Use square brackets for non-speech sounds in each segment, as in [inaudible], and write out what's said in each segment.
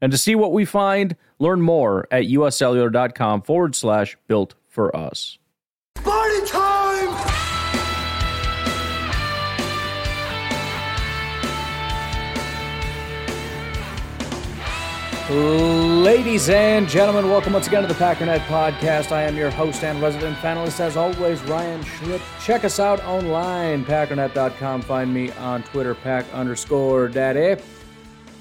And to see what we find, learn more at uscellular.com forward slash built for us. Party time! Ladies and gentlemen, welcome once again to the Packernet Podcast. I am your host and resident panelist, as always, Ryan Schlip. Check us out online, packernet.com. Find me on Twitter, pack underscore daddy.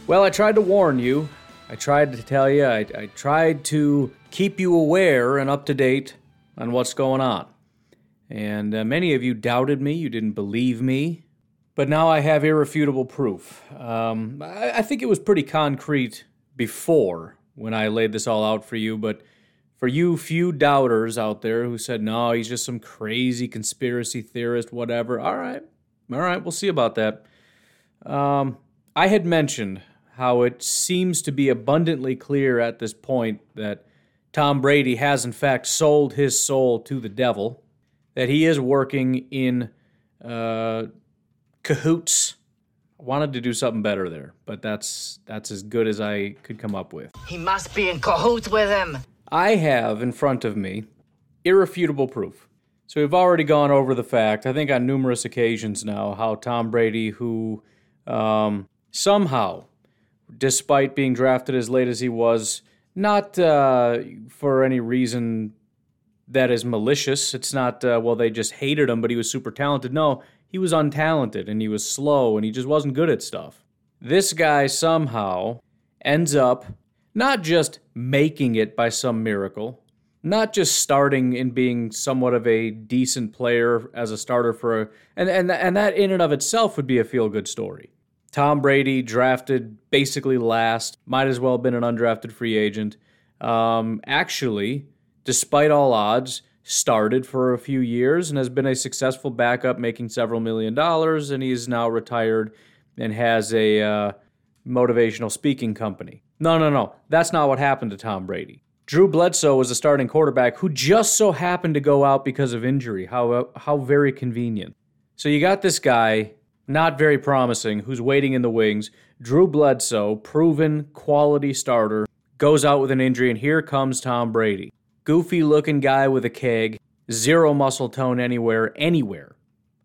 Well, I tried to warn you. I tried to tell you. I, I tried to keep you aware and up to date on what's going on. And uh, many of you doubted me. You didn't believe me. But now I have irrefutable proof. Um, I, I think it was pretty concrete before when I laid this all out for you, but for you few doubters out there who said, no, he's just some crazy conspiracy theorist, whatever, all right, all right, we'll see about that. Um, I had mentioned how it seems to be abundantly clear at this point that Tom Brady has, in fact, sold his soul to the devil, that he is working in uh, cahoots I wanted to do something better there, but that's that's as good as I could come up with. He must be in cahoots with him. I have in front of me irrefutable proof. So we've already gone over the fact, I think on numerous occasions now, how Tom Brady, who um, somehow, despite being drafted as late as he was, not uh, for any reason that is malicious. It's not, uh, well, they just hated him, but he was super talented. No, he was untalented and he was slow and he just wasn't good at stuff. This guy somehow ends up not just making it by some miracle, not just starting and being somewhat of a decent player as a starter for a and and and that in and of itself would be a feel good story. Tom Brady drafted basically last, might as well have been an undrafted free agent. Um, actually, despite all odds, started for a few years and has been a successful backup, making several million dollars, and he's now retired and has a uh, motivational speaking company. No, no, no. That's not what happened to Tom Brady. Drew Bledsoe was a starting quarterback who just so happened to go out because of injury. How, how very convenient. So you got this guy, not very promising, who's waiting in the wings. Drew Bledsoe, proven quality starter, goes out with an injury, and here comes Tom Brady goofy looking guy with a keg, zero muscle tone anywhere, anywhere.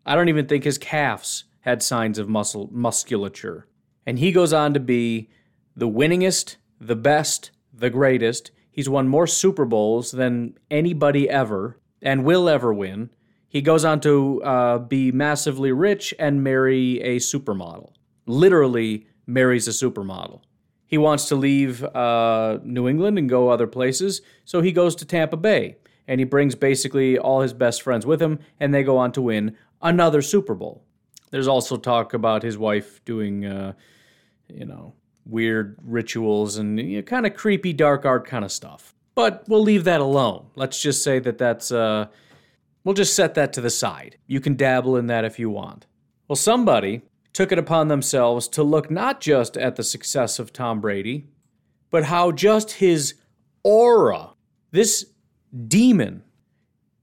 I don't even think his calves had signs of muscle musculature. And he goes on to be the winningest, the best, the greatest. He's won more Super Bowls than anybody ever and will ever win. He goes on to uh, be massively rich and marry a supermodel. Literally marries a supermodel. He wants to leave uh, New England and go other places, so he goes to Tampa Bay and he brings basically all his best friends with him, and they go on to win another Super Bowl. There's also talk about his wife doing, uh, you know, weird rituals and you know, kind of creepy dark art kind of stuff. But we'll leave that alone. Let's just say that that's, uh, we'll just set that to the side. You can dabble in that if you want. Well, somebody took it upon themselves to look not just at the success of Tom Brady, but how just his aura, this demon,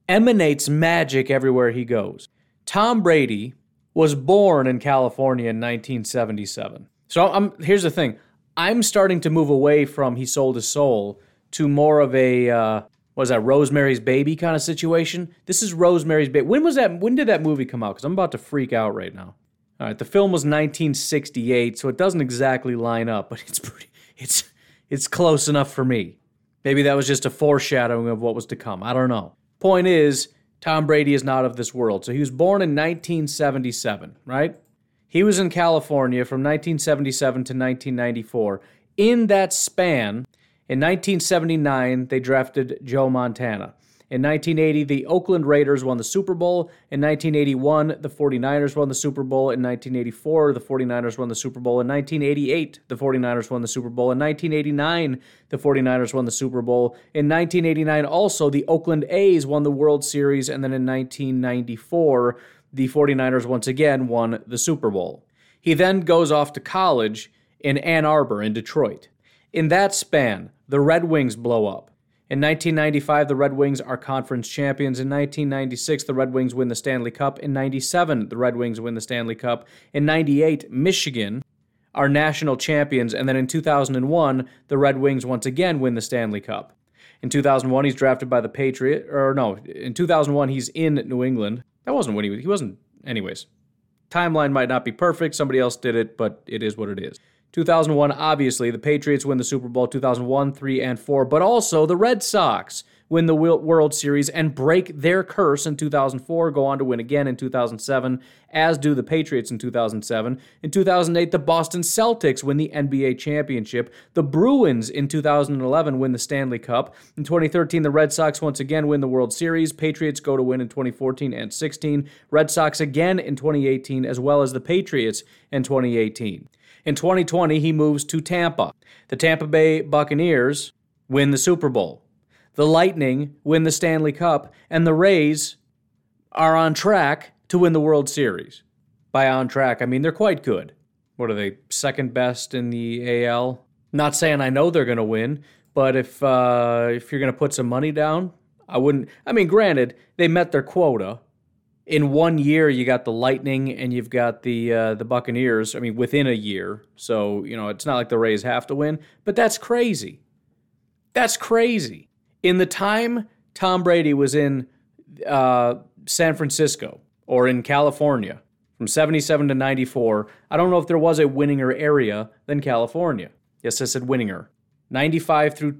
emanates magic everywhere he goes. Tom Brady was born in California in 1977. So I'm, here's the thing I'm starting to move away from he sold his soul to more of a. Uh, was that Rosemary's Baby kind of situation? This is Rosemary's Baby. When was that? When did that movie come out? Because I'm about to freak out right now. All right, the film was 1968, so it doesn't exactly line up, but it's pretty it's it's close enough for me. Maybe that was just a foreshadowing of what was to come. I don't know. Point is, Tom Brady is not of this world. So he was born in 1977, right? He was in California from 1977 to 1994. In that span, in 1979, they drafted Joe Montana. In 1980, the Oakland Raiders won the Super Bowl. In 1981, the 49ers won the Super Bowl. In 1984, the 49ers won the Super Bowl. In 1988, the 49ers won the Super Bowl. In 1989, the 49ers won the Super Bowl. In 1989, also, the Oakland A's won the World Series. And then in 1994, the 49ers once again won the Super Bowl. He then goes off to college in Ann Arbor in Detroit. In that span, the Red Wings blow up. In 1995, the Red Wings are conference champions. In 1996, the Red Wings win the Stanley Cup. In 97, the Red Wings win the Stanley Cup. In 98, Michigan are national champions. And then in 2001, the Red Wings once again win the Stanley Cup. In 2001, he's drafted by the Patriot, or no, in 2001, he's in New England. That wasn't when he was, he wasn't, anyways. Timeline might not be perfect. Somebody else did it, but it is what it is. 2001, obviously, the Patriots win the Super Bowl 2001, 3, and 4, but also the Red Sox win the World Series and break their curse in 2004, go on to win again in 2007, as do the Patriots in 2007. In 2008, the Boston Celtics win the NBA championship. The Bruins in 2011 win the Stanley Cup. In 2013, the Red Sox once again win the World Series. Patriots go to win in 2014 and 16. Red Sox again in 2018, as well as the Patriots in 2018. In 2020, he moves to Tampa. The Tampa Bay Buccaneers win the Super Bowl. The Lightning win the Stanley Cup, and the Rays are on track to win the World Series. By on track, I mean they're quite good. What are they, second best in the AL? Not saying I know they're going to win, but if uh, if you're going to put some money down, I wouldn't. I mean, granted, they met their quota in one year you got the Lightning and you've got the uh, the Buccaneers. I mean, within a year, so you know it's not like the Rays have to win, but that's crazy. That's crazy. In the time Tom Brady was in uh, San Francisco or in California from 77 to 94, I don't know if there was a winninger area than California. Yes, I said winninger. 95 through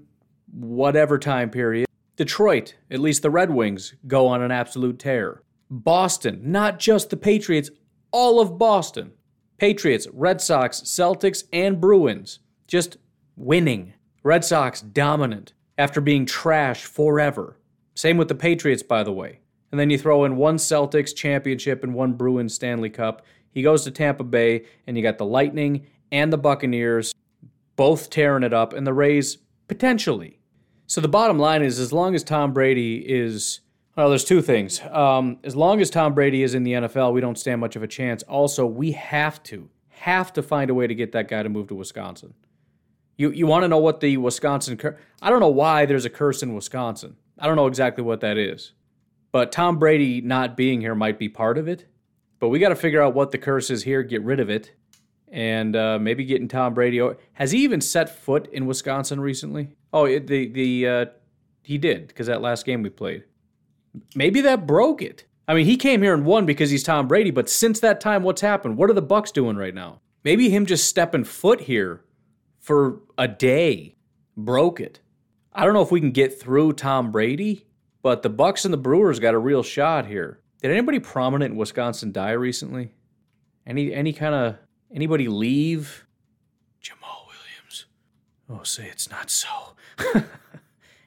whatever time period. Detroit, at least the Red Wings, go on an absolute tear. Boston, not just the Patriots, all of Boston. Patriots, Red Sox, Celtics, and Bruins just winning. Red Sox dominant after being trash forever. Same with the Patriots, by the way. And then you throw in one Celtics championship and one Bruins Stanley Cup. He goes to Tampa Bay, and you got the Lightning and the Buccaneers both tearing it up, and the Rays potentially. So the bottom line is as long as Tom Brady is well, there's two things. Um, as long as Tom Brady is in the NFL, we don't stand much of a chance. Also, we have to have to find a way to get that guy to move to Wisconsin. You you want to know what the Wisconsin cur- I don't know why there's a curse in Wisconsin. I don't know exactly what that is. But Tom Brady not being here might be part of it. But we got to figure out what the curse is here, get rid of it, and uh, maybe getting Tom Brady. Has he even set foot in Wisconsin recently? Oh, the the uh, he did because that last game we played maybe that broke it. I mean, he came here and won because he's Tom Brady, but since that time, what's happened? What are the Bucks doing right now? Maybe him just stepping foot here for a day broke it. I don't know if we can get through Tom Brady, but the Bucks and the Brewers got a real shot here. Did anybody prominent in Wisconsin die recently? Any any kind of anybody leave? Jamaal Williams. Oh, say it's not so. [laughs]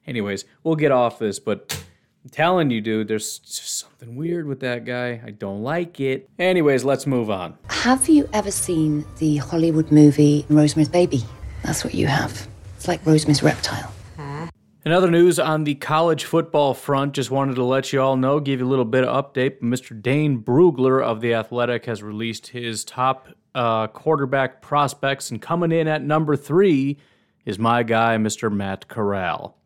Anyways, we'll get off this, but I'm telling you, dude, there's just something weird with that guy. I don't like it. Anyways, let's move on. Have you ever seen the Hollywood movie Rosemary's Baby? That's what you have. It's like Rosemary's Reptile. In other news on the college football front, just wanted to let you all know, give you a little bit of update. Mr. Dane Brugler of The Athletic has released his top uh, quarterback prospects, and coming in at number three is my guy, Mr. Matt Corral.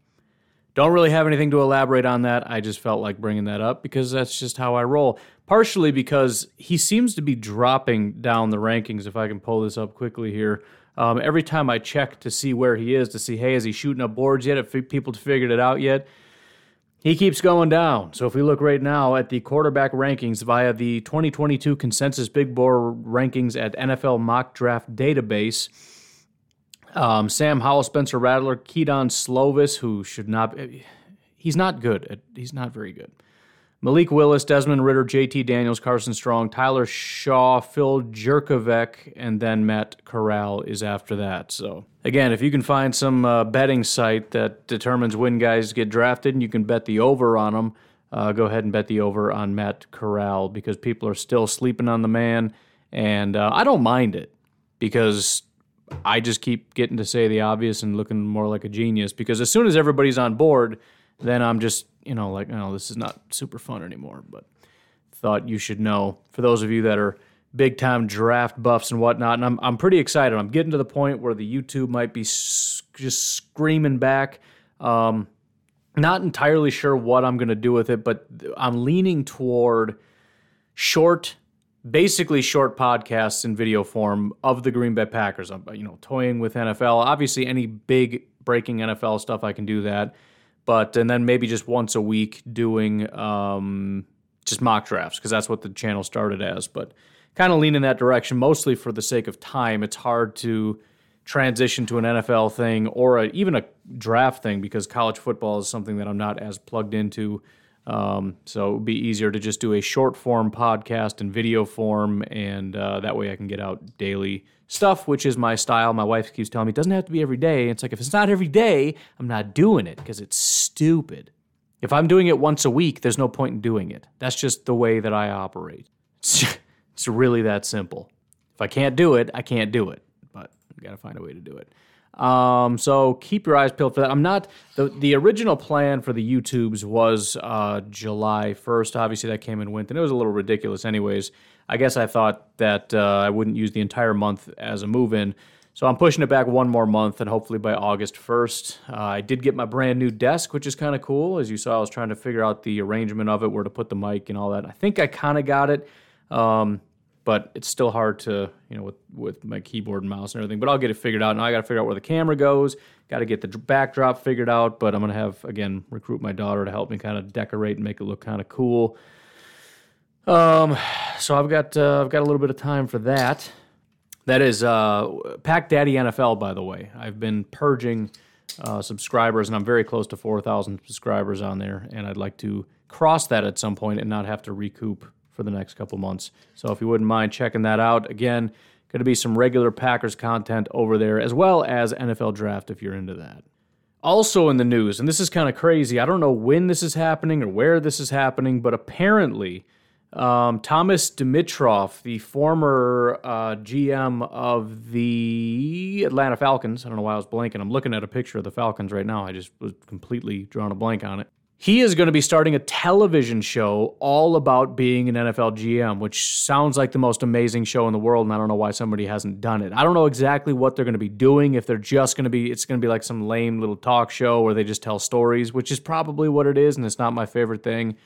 Don't really have anything to elaborate on that. I just felt like bringing that up because that's just how I roll. Partially because he seems to be dropping down the rankings. If I can pull this up quickly here. Um, every time I check to see where he is, to see, hey, is he shooting up boards yet? If people figured it out yet? He keeps going down. So if we look right now at the quarterback rankings via the 2022 consensus big board rankings at NFL mock draft database, um, Sam Howell, Spencer Rattler, Kedon Slovis, who should not, he's not good. At, he's not very good. Malik Willis, Desmond Ridder, JT Daniels, Carson Strong, Tyler Shaw, Phil Jurkovec, and then Matt Corral is after that. So, again, if you can find some uh, betting site that determines when guys get drafted and you can bet the over on them, uh, go ahead and bet the over on Matt Corral because people are still sleeping on the man. And uh, I don't mind it because I just keep getting to say the obvious and looking more like a genius because as soon as everybody's on board, then I'm just, you know, like, oh, this is not super fun anymore. But thought you should know for those of you that are big time draft buffs and whatnot. And I'm, I'm pretty excited. I'm getting to the point where the YouTube might be just screaming back. Um, not entirely sure what I'm going to do with it, but I'm leaning toward short, basically short podcasts in video form of the Green Bay Packers. I'm, you know, toying with NFL. Obviously, any big breaking NFL stuff, I can do that. But and then maybe just once a week doing um, just mock drafts because that's what the channel started as. But kind of lean in that direction, mostly for the sake of time. It's hard to transition to an NFL thing or a, even a draft thing because college football is something that I'm not as plugged into. Um, so it would be easier to just do a short form podcast in video form, and uh, that way I can get out daily stuff, which is my style. My wife keeps telling me it doesn't have to be every day. It's like if it's not every day, I'm not doing it because it's stupid. If I'm doing it once a week, there's no point in doing it. That's just the way that I operate. It's, [laughs] it's really that simple. If I can't do it, I can't do it. But I've got to find a way to do it. Um, so keep your eyes peeled for that. I'm not the the original plan for the YouTubes was uh, July 1st. Obviously, that came and went, and it was a little ridiculous, anyways. I guess I thought that uh, I wouldn't use the entire month as a move-in, so I'm pushing it back one more month, and hopefully by August 1st. Uh, I did get my brand new desk, which is kind of cool. As you saw, I was trying to figure out the arrangement of it, where to put the mic and all that. I think I kind of got it. Um, but it's still hard to you know with with my keyboard and mouse and everything. But I'll get it figured out. Now I got to figure out where the camera goes. Got to get the backdrop figured out. But I'm gonna have again recruit my daughter to help me kind of decorate and make it look kind of cool. Um, so I've got uh, I've got a little bit of time for that. That is uh, Pack Daddy NFL, by the way. I've been purging uh, subscribers, and I'm very close to 4,000 subscribers on there, and I'd like to cross that at some point and not have to recoup for the next couple months. So if you wouldn't mind checking that out, again, going to be some regular Packers content over there, as well as NFL Draft if you're into that. Also in the news, and this is kind of crazy, I don't know when this is happening or where this is happening, but apparently um, Thomas Dimitroff, the former uh, GM of the Atlanta Falcons, I don't know why I was blanking. I'm looking at a picture of the Falcons right now. I just was completely drawing a blank on it. He is going to be starting a television show all about being an NFL GM, which sounds like the most amazing show in the world. And I don't know why somebody hasn't done it. I don't know exactly what they're going to be doing. If they're just going to be, it's going to be like some lame little talk show where they just tell stories, which is probably what it is. And it's not my favorite thing.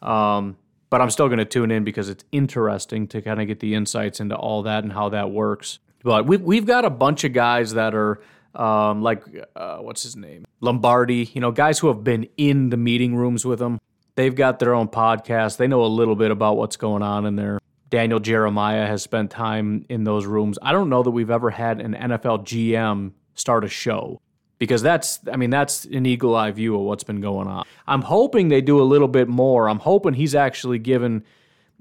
Um, but I'm still going to tune in because it's interesting to kind of get the insights into all that and how that works. But we've, we've got a bunch of guys that are um, like uh, what's his name, Lombardi. You know, guys who have been in the meeting rooms with him. They've got their own podcast. They know a little bit about what's going on in there. Daniel Jeremiah has spent time in those rooms. I don't know that we've ever had an NFL GM start a show because that's I mean that's an eagle eye view of what's been going on. I'm hoping they do a little bit more. I'm hoping he's actually given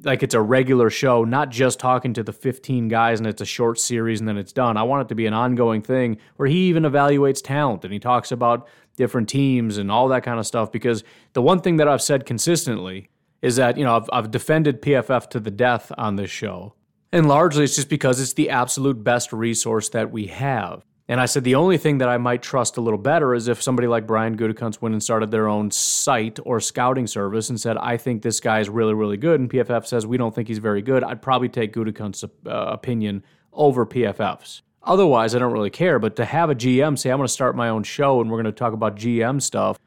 like it's a regular show, not just talking to the 15 guys and it's a short series and then it's done. I want it to be an ongoing thing where he even evaluates talent and he talks about different teams and all that kind of stuff. Because the one thing that I've said consistently is that, you know, I've, I've defended PFF to the death on this show. And largely it's just because it's the absolute best resource that we have. And I said the only thing that I might trust a little better is if somebody like Brian Gutekunst went and started their own site or scouting service and said, I think this guy is really, really good, and PFF says we don't think he's very good, I'd probably take Gutekunst's uh, opinion over PFF's. Otherwise, I don't really care. But to have a GM say, I'm going to start my own show and we're going to talk about GM stuff,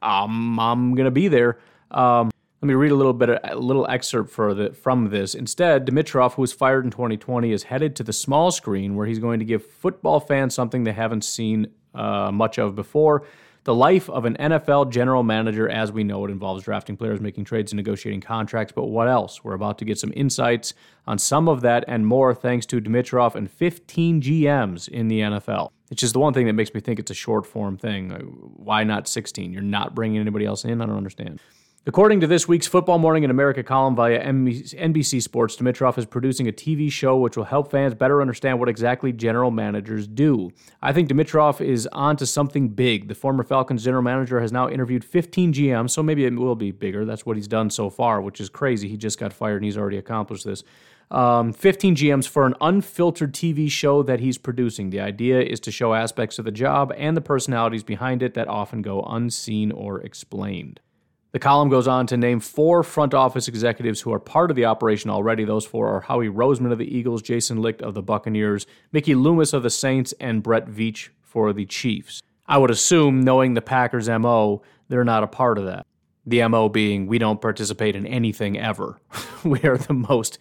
um, I'm going to be there. Um, let me read a little bit, a little excerpt the, from this. Instead, Dimitroff, who was fired in 2020, is headed to the small screen where he's going to give football fans something they haven't seen uh, much of before. The life of an NFL general manager, as we know it, involves drafting players, making trades, and negotiating contracts. But what else? We're about to get some insights on some of that and more thanks to Dimitroff and 15 GMs in the NFL. It's just the one thing that makes me think it's a short form thing. Why not 16? You're not bringing anybody else in? I don't understand. According to this week's Football Morning in America column via NBC Sports, Dimitroff is producing a TV show which will help fans better understand what exactly general managers do. I think Dimitroff is on to something big. The former Falcons general manager has now interviewed 15 GMs, so maybe it will be bigger. That's what he's done so far, which is crazy. He just got fired and he's already accomplished this. Um, 15 GMs for an unfiltered TV show that he's producing. The idea is to show aspects of the job and the personalities behind it that often go unseen or explained. The column goes on to name four front office executives who are part of the operation already. Those four are Howie Roseman of the Eagles, Jason Licht of the Buccaneers, Mickey Loomis of the Saints, and Brett Veach for the Chiefs. I would assume, knowing the Packers' MO, they're not a part of that. The MO being, we don't participate in anything ever. [laughs] we are the most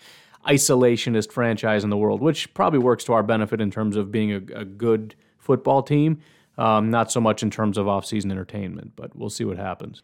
isolationist franchise in the world, which probably works to our benefit in terms of being a, a good football team, um, not so much in terms of off-season entertainment, but we'll see what happens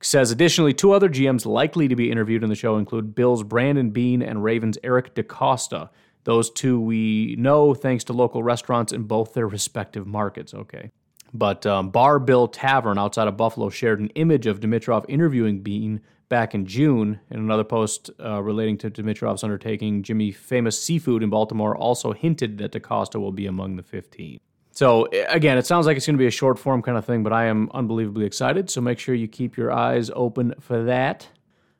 says additionally, two other GMs likely to be interviewed in the show include Bills Brandon Beane and Ravens Eric DeCosta. Those two we know thanks to local restaurants in both their respective markets. Okay. But um, Bar Bill Tavern outside of Buffalo shared an image of Dimitroff interviewing Beane back in June. In another post uh, relating to Dimitroff's undertaking, Jimmy Famous Seafood in Baltimore also hinted that DeCosta will be among the 15. So again, it sounds like it's going to be a short form kind of thing, but I am unbelievably excited. So make sure you keep your eyes open for that.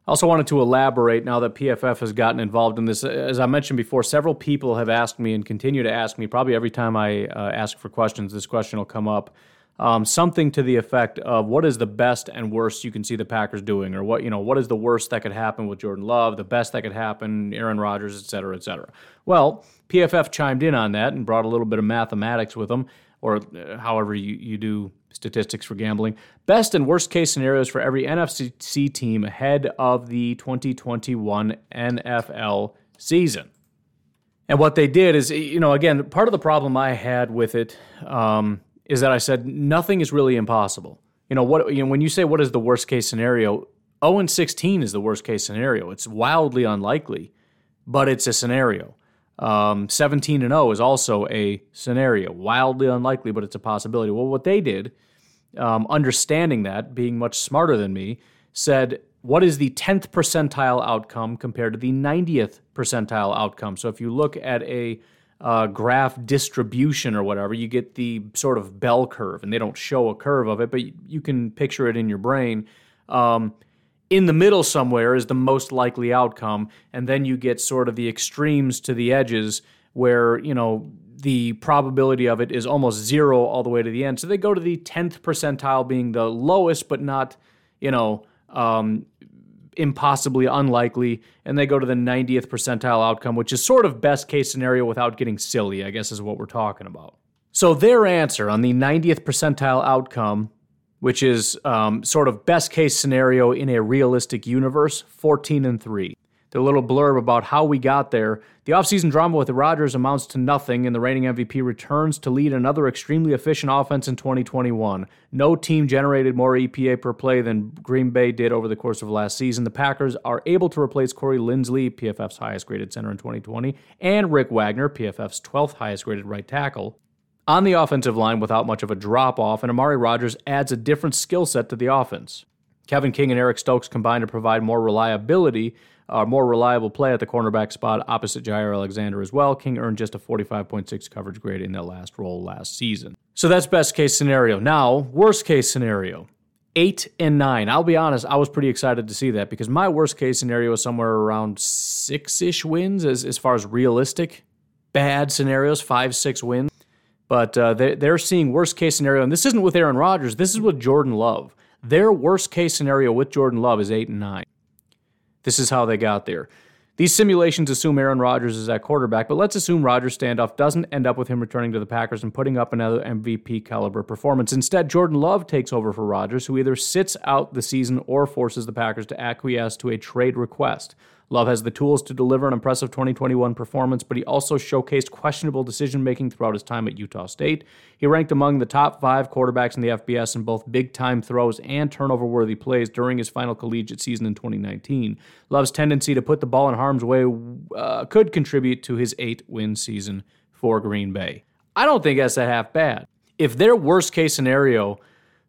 I also wanted to elaborate now that PFF has gotten involved in this. As I mentioned before, several people have asked me and continue to ask me. Probably every time I uh, ask for questions, this question will come up um, something to the effect of what is the best and worst you can see the Packers doing, or what you know, what is the worst that could happen with Jordan Love, the best that could happen, Aaron Rodgers, et cetera, et cetera. Well, PFF chimed in on that and brought a little bit of mathematics with them, or uh, however you, you do statistics for gambling. Best and worst case scenarios for every NFC team ahead of the 2021 NFL season. And what they did is, you know, again, part of the problem I had with it um, is that I said nothing is really impossible. You know what? You know when you say what is the worst case scenario, 0 and 16 is the worst case scenario. It's wildly unlikely, but it's a scenario. Um, 17 and 0 is also a scenario, wildly unlikely, but it's a possibility. Well, what they did, um, understanding that, being much smarter than me, said, what is the 10th percentile outcome compared to the 90th percentile outcome? So if you look at a uh, graph distribution or whatever, you get the sort of bell curve, and they don't show a curve of it, but you can picture it in your brain. Um, in the middle somewhere is the most likely outcome, and then you get sort of the extremes to the edges where you know the probability of it is almost zero all the way to the end. So they go to the tenth percentile being the lowest, but not you know um, impossibly unlikely, and they go to the 90th percentile outcome, which is sort of best case scenario without getting silly, I guess is what we're talking about. So their answer on the 90th percentile outcome, which is um, sort of best case scenario in a realistic universe, 14 and 3 the little blurb about how we got there. The offseason drama with the Rodgers amounts to nothing, and the reigning MVP returns to lead another extremely efficient offense in 2021. No team generated more EPA per play than Green Bay did over the course of last season. The Packers are able to replace Corey Linsley, PFF's highest graded center in 2020, and Rick Wagner, PFF's 12th highest graded right tackle. On the offensive line without much of a drop off, and Amari Rodgers adds a different skill set to the offense. Kevin King and Eric Stokes combine to provide more reliability a more reliable play at the cornerback spot opposite Jaire Alexander as well. King earned just a 45.6 coverage grade in that last role last season. So that's best case scenario. Now, worst case scenario. Eight and nine. I'll be honest, I was pretty excited to see that because my worst case scenario is somewhere around six ish wins as, as far as realistic bad scenarios, five, six wins. But uh, they, they're seeing worst case scenario, and this isn't with Aaron Rodgers, this is with Jordan Love. Their worst case scenario with Jordan Love is eight and nine. This is how they got there. These simulations assume Aaron Rodgers is at quarterback, but let's assume Rodgers' standoff doesn't end up with him returning to the Packers and putting up another MVP caliber performance. Instead, Jordan Love takes over for Rodgers, who either sits out the season or forces the Packers to acquiesce to a trade request. Love has the tools to deliver an impressive 2021 performance, but he also showcased questionable decision making throughout his time at Utah State. He ranked among the top five quarterbacks in the FBS in both big time throws and turnover worthy plays during his final collegiate season in 2019. Love's tendency to put the ball in harm's way uh, could contribute to his eight win season for Green Bay. I don't think that's a half bad. If their worst case scenario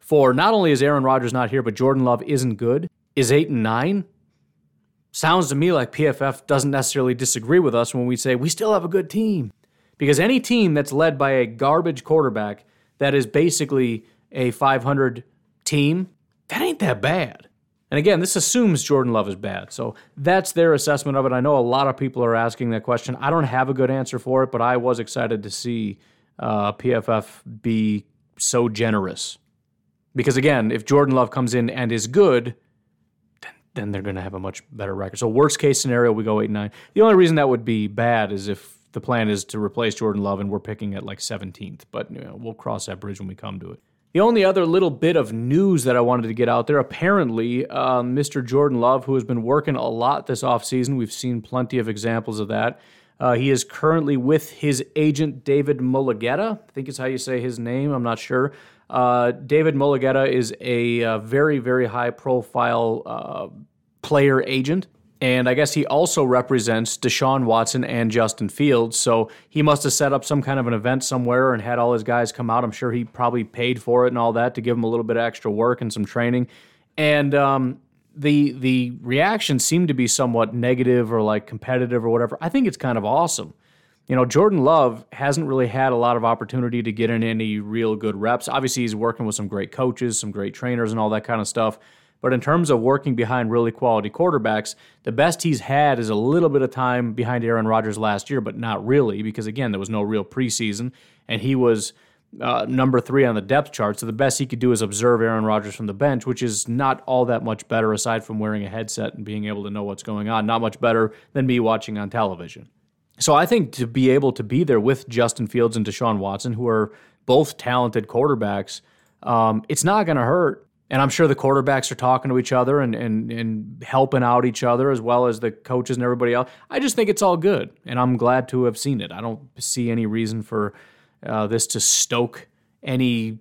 for not only is Aaron Rodgers not here, but Jordan Love isn't good, is eight and nine. Sounds to me like PFF doesn't necessarily disagree with us when we say we still have a good team. Because any team that's led by a garbage quarterback that is basically a 500 team, that ain't that bad. And again, this assumes Jordan Love is bad. So that's their assessment of it. I know a lot of people are asking that question. I don't have a good answer for it, but I was excited to see uh, PFF be so generous. Because again, if Jordan Love comes in and is good, then, they're going to have a much better record. So worst case scenario, we go eight nine. The only reason that would be bad is if the plan is to replace Jordan Love and we're picking at like 17th. But you know, we'll cross that bridge when we come to it. The only other little bit of news that I wanted to get out there apparently, Mr. Jordan Love, who has been working a lot this offseason, we've seen plenty of examples of that. Uh, he is currently with his agent, David Mulugheta. I think is how you say his name. I'm not sure. Uh, David Mulugheta is a, a, uh, very, very high profile uh, player agent. And I guess he also represents Deshaun Watson and Justin Fields. So he must have set up some kind of an event somewhere and had all his guys come out. I'm sure he probably paid for it and all that to give them a little bit of extra work and some training. And um, the the reaction seemed to be somewhat negative or like competitive or whatever. I think it's kind of awesome. You know, Jordan Love hasn't really had a lot of opportunity to get in any real good reps. Obviously, he's working with some great coaches, some great trainers, and all that kind of stuff. But in terms of working behind really quality quarterbacks, the best he's had is a little bit of time behind Aaron Rodgers last year, but not really, because again, there was no real preseason, and he was uh, number three on the depth chart. So the best he could do is observe Aaron Rodgers from the bench, which is not all that much better aside from wearing a headset and being able to know what's going on. Not much better than me watching on television. So I think to be able to be there with Justin Fields and Deshaun Watson, who are both talented quarterbacks, um, it's not going to hurt and I'm sure the quarterbacks are talking to each other and, and, and helping out each other as well as the coaches and everybody else. I just think it's all good, and I'm glad to have seen it. I don't see any reason for uh, this to stoke any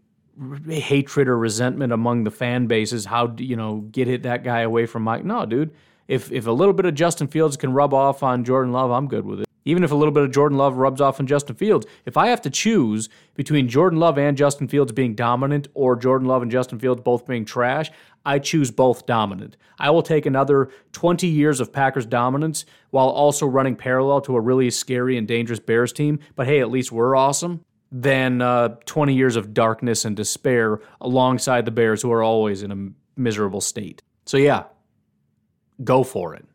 hatred or resentment among the fan bases. How do you know get it that guy away from Mike? No, dude. If if a little bit of Justin Fields can rub off on Jordan Love, I'm good with it even if a little bit of Jordan Love rubs off on Justin Fields. If I have to choose between Jordan Love and Justin Fields being dominant or Jordan Love and Justin Fields both being trash, I choose both dominant. I will take another 20 years of Packers dominance while also running parallel to a really scary and dangerous Bears team, but hey, at least we're awesome, than uh, 20 years of darkness and despair alongside the Bears, who are always in a miserable state. So, yeah, go for it.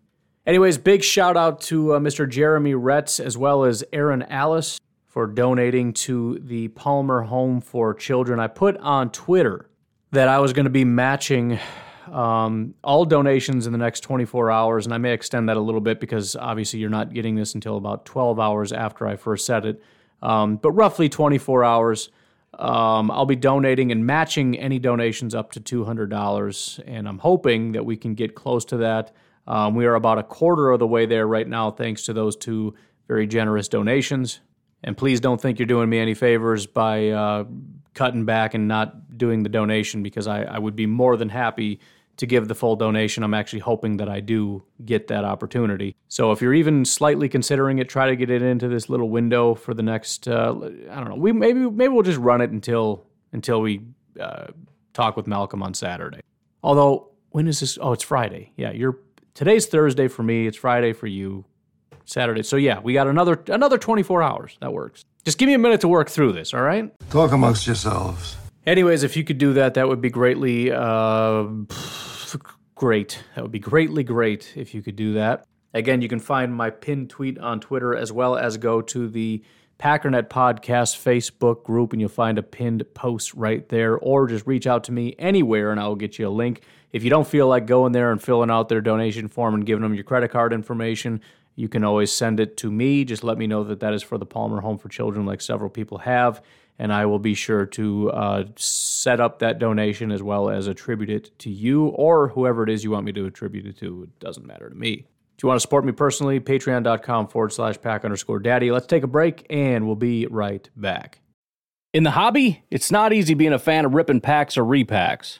Anyways, big shout out to uh, Mr. Jeremy Retz as well as Aaron Alice for donating to the Palmer Home for Children. I put on Twitter that I was going to be matching um, all donations in the next 24 hours, and I may extend that a little bit because obviously you're not getting this until about 12 hours after I first said it. Um, but roughly 24 hours. Um, I'll be donating and matching any donations up to $200, and I'm hoping that we can get close to that. Um, we are about a quarter of the way there right now, thanks to those two very generous donations. And please don't think you're doing me any favors by uh, cutting back and not doing the donation because I, I would be more than happy to give the full donation. I'm actually hoping that I do get that opportunity. So if you're even slightly considering it, try to get it into this little window for the next. Uh, I don't know. We maybe maybe we'll just run it until until we uh, talk with Malcolm on Saturday. Although when is this? Oh, it's Friday. Yeah, you're Today's Thursday for me. It's Friday for you. Saturday. So yeah, we got another another 24 hours. That works. Just give me a minute to work through this, all right? Talk amongst yourselves. Anyways, if you could do that, that would be greatly uh, great. That would be greatly great if you could do that. Again, you can find my pinned tweet on Twitter as well as go to the Packernet Podcast Facebook group and you'll find a pinned post right there, or just reach out to me anywhere and I will get you a link. If you don't feel like going there and filling out their donation form and giving them your credit card information, you can always send it to me. Just let me know that that is for the Palmer Home for Children, like several people have, and I will be sure to uh, set up that donation as well as attribute it to you or whoever it is you want me to attribute it to. It doesn't matter to me. If you want to support me personally, patreon.com forward slash pack underscore daddy. Let's take a break and we'll be right back. In the hobby, it's not easy being a fan of ripping packs or repacks.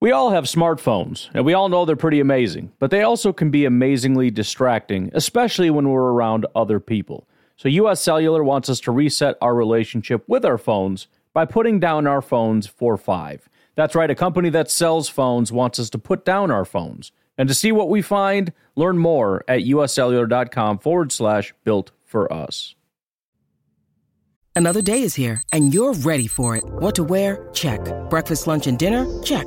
We all have smartphones, and we all know they're pretty amazing, but they also can be amazingly distracting, especially when we're around other people. So, US Cellular wants us to reset our relationship with our phones by putting down our phones for five. That's right, a company that sells phones wants us to put down our phones. And to see what we find, learn more at uscellular.com forward slash built for us. Another day is here, and you're ready for it. What to wear? Check. Breakfast, lunch, and dinner? Check.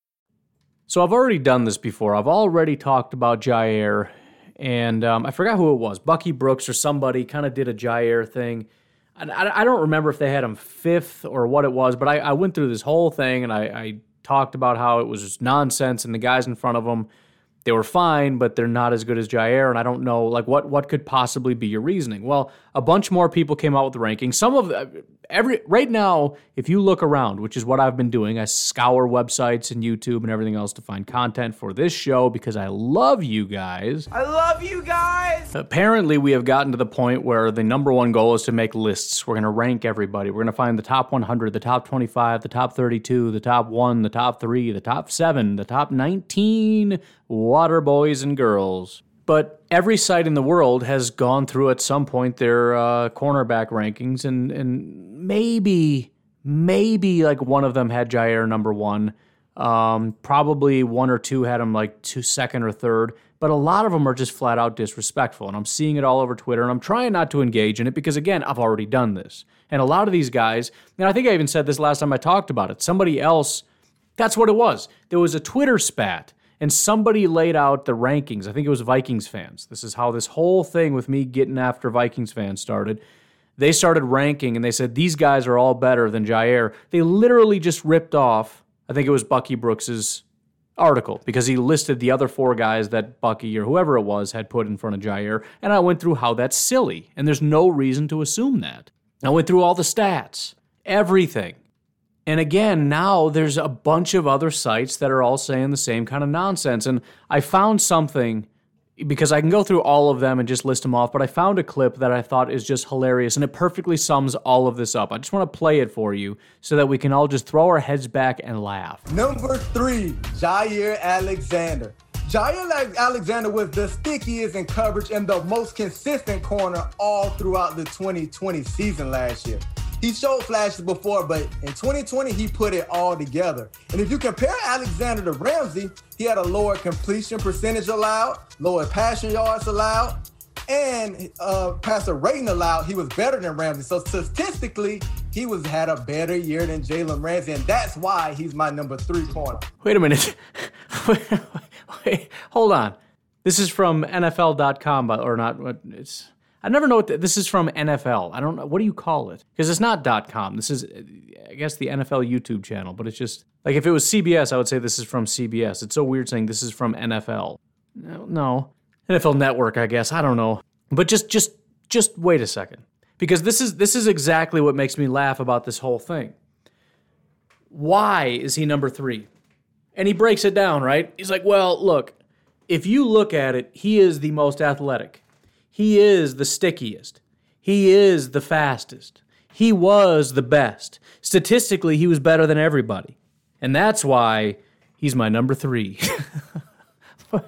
So I've already done this before. I've already talked about Jaire, and um, I forgot who it was. Bucky Brooks or somebody kind of did a Jaire thing. I, I, don't remember if they had him fifth or what it was, but I, I went through this whole thing and I, I talked about how it was just nonsense and the guys in front of him – they were fine, but they're not as good as Jaire. And I don't know, like, what what could possibly be your reasoning? Well, a bunch more people came out with the rankings. Some of every right now, if you look around, which is what I've been doing, I scour websites and YouTube and everything else to find content for this show because I love you guys. I love you guys. Apparently, we have gotten to the point where the number one goal is to make lists. We're going to rank everybody. We're going to find the top 100, the top 25, the top 32, the top one, the top three, the top seven, the top 19 water boys and girls. But every site in the world has gone through at some point their uh, cornerback rankings, and and maybe maybe like one of them had Jaire number one. Um, probably one or two had him like two second or third, but a lot of them are just flat out disrespectful. And I'm seeing it all over Twitter, and I'm trying not to engage in it because again, I've already done this. And a lot of these guys, and I think I even said this last time I talked about it. Somebody else, that's what it was. There was a Twitter spat and somebody laid out the rankings. I think it was Vikings fans. This is how this whole thing with me getting after Vikings fans started. They started ranking and they said these guys are all better than Jaire. They literally just ripped off, I think it was Bucky Brooks's article because he listed the other four guys that Bucky or whoever it was had put in front of Jaire. And I went through how that's silly. And there's no reason to assume that. I went through all the stats, everything. And again, now there's a bunch of other sites that are all saying the same kind of nonsense. And I found something because I can go through all of them and just list them off, but I found a clip that I thought is just hilarious and it perfectly sums all of this up. I just want to play it for you so that we can all just throw our heads back and laugh. Number three, Jaire Alexander. Jaire Alexander was the stickiest in coverage and the most consistent corner all throughout the 2020 season last year. He showed flashes before, but in 2020, he put it all together. And if you compare Alexander to Ramsey, he had a lower completion percentage allowed, lower passing yards allowed, and uh, passer rating allowed. He was better than Ramsey. So statistically, he was had a better year than Jalen Ramsey, and that's why he's my number three corner. Wait a minute. [laughs] wait, wait, hold on. This is from NFL.com, or not? What it's I never know what the, this is from NFL. I don't know what do you call it because it's not .com. This is I guess the NFL YouTube channel, but it's just like if it was CBS, I would say this is from CBS. It's so weird saying this is from NFL. No. NFL Network, I guess. I don't know. But just just just wait a second. Because this is this is exactly what makes me laugh about this whole thing. Why is he number 3? And he breaks it down, right? He's like, "Well, look, if you look at it, he is the most athletic. He is the stickiest. He is the fastest. He was the best. Statistically, he was better than everybody. And that's why he's my number three. [laughs]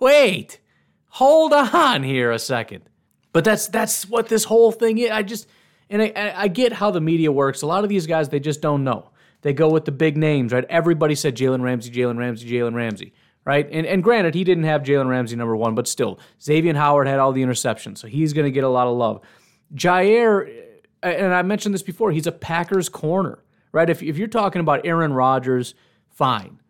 wait, hold on here a second. But that's that's what this whole thing is. I just and I, I get how the media works. A lot of these guys they just don't know. They go with the big names, right? Everybody said Jalen Ramsey, Jalen Ramsey, Jalen Ramsey, right? And and granted, he didn't have Jalen Ramsey number one, but still, Xavier Howard had all the interceptions, so he's going to get a lot of love. Jaire, and I mentioned this before, he's a Packers corner, right? If if you're talking about Aaron Rodgers, fine.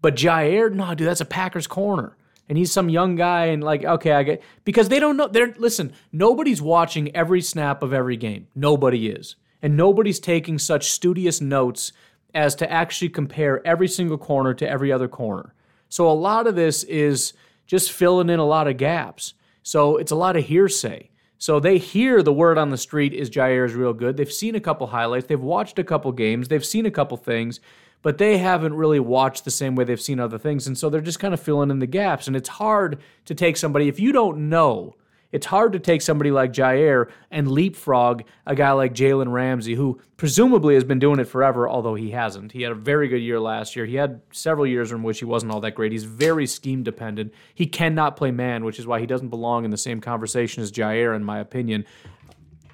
But Jaire, no, dude, that's a Packers corner. And he's some young guy, and like, okay, I get because they don't know. They're listen, nobody's watching every snap of every game. Nobody is. And nobody's taking such studious notes as to actually compare every single corner to every other corner. So a lot of this is just filling in a lot of gaps. So it's a lot of hearsay. So they hear the word on the street is Jaire is real good. They've seen a couple highlights, they've watched a couple games, they've seen a couple things, but they haven't really watched the same way they've seen other things. And so they're just kind of filling in the gaps. And it's hard to take somebody, if you don't know, it's hard to take somebody like Jaire and leapfrog a guy like Jalen Ramsey, who presumably has been doing it forever, although he hasn't. He had a very good year last year. He had several years in which he wasn't all that great. He's very scheme dependent. He cannot play man, which is why he doesn't belong in the same conversation as Jaire, in my opinion.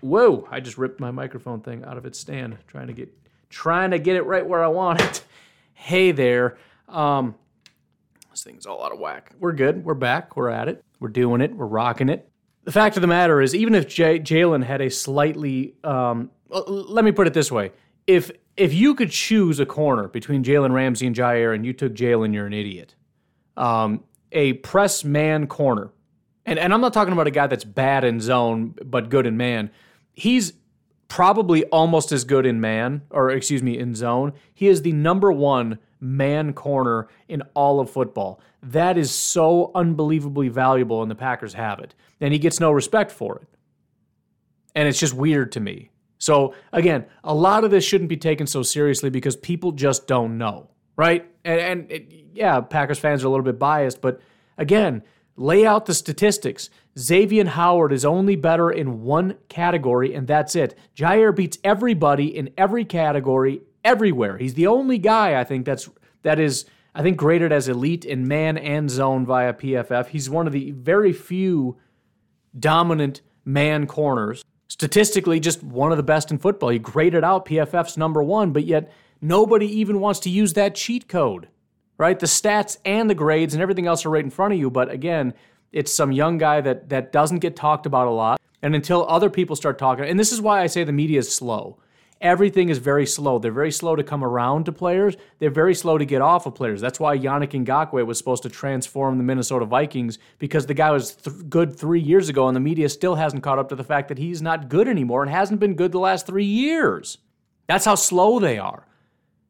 Whoa! I just ripped my microphone thing out of its stand, trying to get trying to get it right where I want it. [laughs] Hey there. Um, this thing's all out of whack. We're good. We're back. We're at it. We're doing it. We're rocking it. The fact of the matter is, even if J- Jalen had a slightly, um, let me put it this way: if if you could choose a corner between Jalen Ramsey and Jaire, and you took Jalen, you're an idiot. Um, a press man corner, and and I'm not talking about a guy that's bad in zone but good in man. He's probably almost as good in man, or excuse me, in zone. He is the number one man corner in all of football. That is so unbelievably valuable, and the Packers have it. And he gets no respect for it. And it's just weird to me. So, again, a lot of this shouldn't be taken so seriously because people just don't know, right? And, and it, yeah, Packers fans are a little bit biased, but again, lay out the statistics. Xavier Howard is only better in one category, and that's it. Jaire beats everybody in every category, everywhere. He's the only guy I think that's that is I think graded as elite in man and zone via PFF. He's one of the very few dominant man corners. Statistically, just one of the best in football. He graded out PFF's number one, but yet nobody even wants to use that cheat code, right? The stats and the grades and everything else are right in front of you. But again, it's some young guy that that doesn't get talked about a lot. And until other people start talking, and this is why I say the media is slow. Everything is very slow. They're very slow to come around to players. They're very slow to get off of players. That's why Yannick Ngakoue was supposed to transform the Minnesota Vikings because the guy was th- good three years ago, and the media still hasn't caught up to the fact that he's not good anymore and hasn't been good the last three years. That's how slow they are.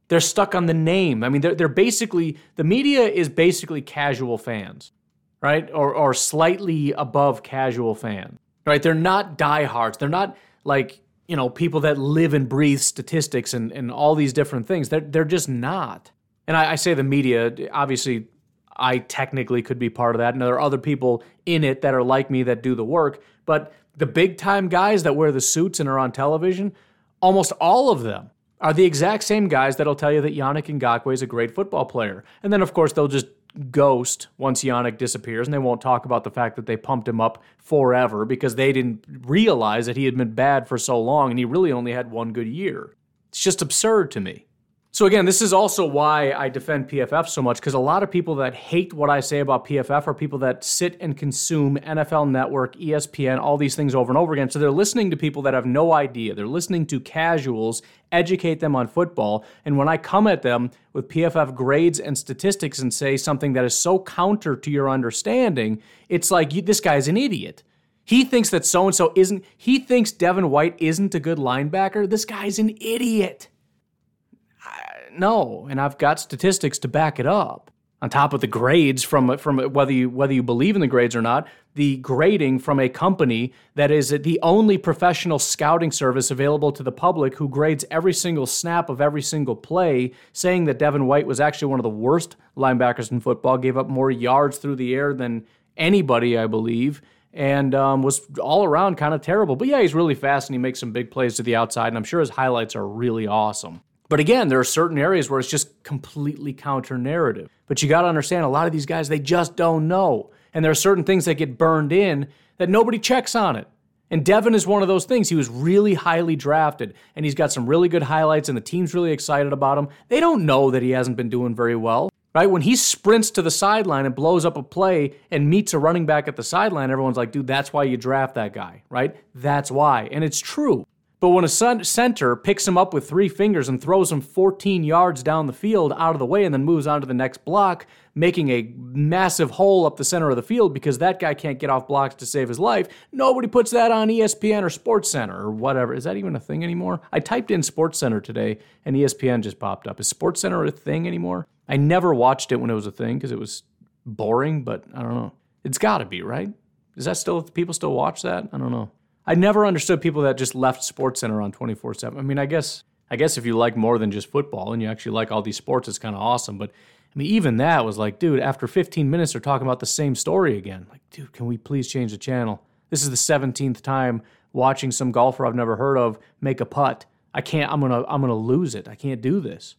They're stuck on the name. I mean, they're, they're basically, the media is basically casual fans right? Or, or slightly above casual fans, right? They're not diehards. They're not like, you know, people that live and breathe statistics and, and all these different things. They're, they're just not. And I, I say the media, obviously, I technically could be part of that. And there are other people in it that are like me that do the work. But the big time guys that wear the suits and are on television, almost all of them are the exact same guys that'll tell you that Yannick Ngakoue is a great football player. And then, of course, they'll just ghost once Yannick disappears, and they won't talk about the fact that they pumped him up forever because they didn't realize that he had been bad for so long and he really only had one good year. It's just absurd to me. So, again, this is also why I defend PFF so much because a lot of people that hate what I say about PFF are people that sit and consume NFL Network, ESPN, all these things over and over again. So, they're listening to people that have no idea. They're listening to casuals educate them on football. And when I come at them with PFF grades and statistics and say something that is so counter to your understanding, it's like this guy's an idiot. He thinks that so and so isn't, he thinks Devin White isn't a good linebacker. This guy's an idiot no, and I've got statistics to back it up. on top of the grades from from whether you whether you believe in the grades or not, the grading from a company that is the only professional scouting service available to the public who grades every single snap of every single play, saying that Devin White was actually one of the worst linebackers in football, gave up more yards through the air than anybody, I believe, and um, was all around kind of terrible. But yeah, he's really fast and he makes some big plays to the outside, and I'm sure his highlights are really awesome. But again, there are certain areas where it's just completely counter narrative. But you got to understand a lot of these guys, they just don't know. And there are certain things that get burned in that nobody checks on it. And Devin is one of those things. He was really highly drafted, and he's got some really good highlights, and the team's really excited about him. They don't know that he hasn't been doing very well, right? When he sprints to the sideline and blows up a play and meets a running back at the sideline, everyone's like, dude, that's why you draft that guy, right? That's why. And it's true. But when a center picks him up with three fingers and throws him 14 yards down the field out of the way and then moves on to the next block, making a massive hole up the center of the field because that guy can't get off blocks to save his life, nobody puts that on ESPN or Sports Center or whatever. Is that even a thing anymore? I typed in Sports Center today and ESPN just popped up. Is Sports Center a thing anymore? I never watched it when it was a thing because it was boring, but I don't know. It's got to be, right? Is that still, people still watch that? I don't know. I never understood people that just left Sports Center on 24 7. I mean, I guess I guess if you like more than just football and you actually like all these sports, it's kind of awesome. But I mean, even that was like, dude, after 15 minutes, they're talking about the same story again. Like, dude, can we please change the channel? This is the 17th time watching some golfer I've never heard of make a putt. I can't. I'm gonna. I'm gonna lose it. I can't do this.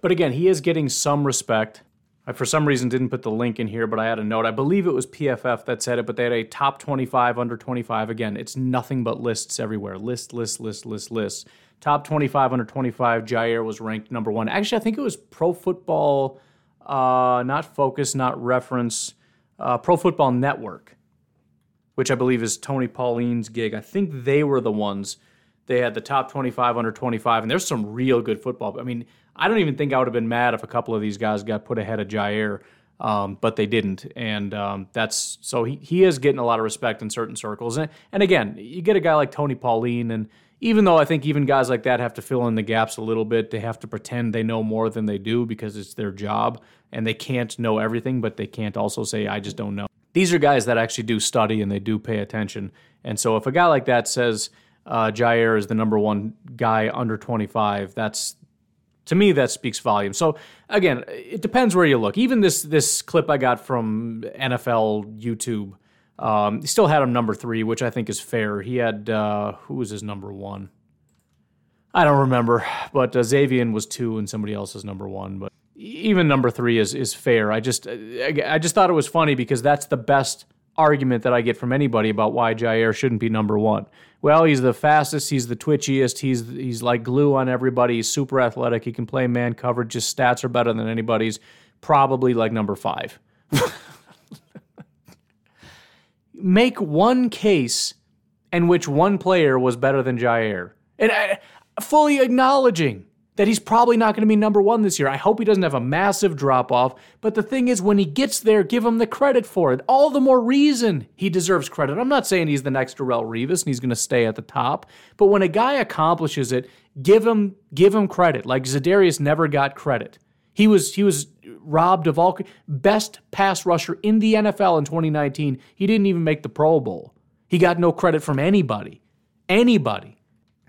But again, he is getting some respect. I, for some reason, didn't put the link in here, but I had a note. I believe it was PFF that said it, but they had a top 25, under 25. Again, it's nothing but lists everywhere. List, list, list, list, list. Top 25, under 25. Jaire was ranked number one. Actually, I think it was Pro Football, uh, not Focus, not Reference, uh, Pro Football Network, which I believe is Tony Pauline's gig. I think they were the ones. They had the top 25 under 25, and there's some real good football. I mean, I don't even think I would have been mad if a couple of these guys got put ahead of Jaire, um, but they didn't. And um, that's so he, he is getting a lot of respect in certain circles. And, and again, you get a guy like Tony Pauline, and even though I think even guys like that have to fill in the gaps a little bit, they have to pretend they know more than they do because it's their job and they can't know everything, but they can't also say, I just don't know. These are guys that actually do study and they do pay attention. And so if a guy like that says, uh, Jaire is the number one guy under 25, that's to me that speaks volumes. So again, it depends where you look. Even this this clip I got from NFL YouTube, um, he still had him number three, which I think is fair. He had uh, who was his number one? I don't remember, but uh, Xavier was two and somebody else is number one. But even number three is is fair. I just I just thought it was funny because that's the best argument that I get from anybody about why Jaire shouldn't be number one. Well, he's the fastest, he's the twitchiest, he's he's like glue on everybody. He's super athletic. He can play man coverage. His stats are better than anybody's. Probably like number five. [laughs] Make one case in which one player was better than Jaire, and uh, fully acknowledging that he's probably not going to be number one this year. I hope he doesn't have a massive drop off. But the thing is, when he gets there, give him the credit for it. All the more reason he deserves credit. I'm not saying he's the next Darrelle Revis and he's going to stay at the top. But when a guy accomplishes it, give him give him credit. Like Za'Darius never got credit. He was he was robbed of all best pass rusher in the NFL in 2019. He didn't even make the Pro Bowl. He got no credit from anybody. Anybody.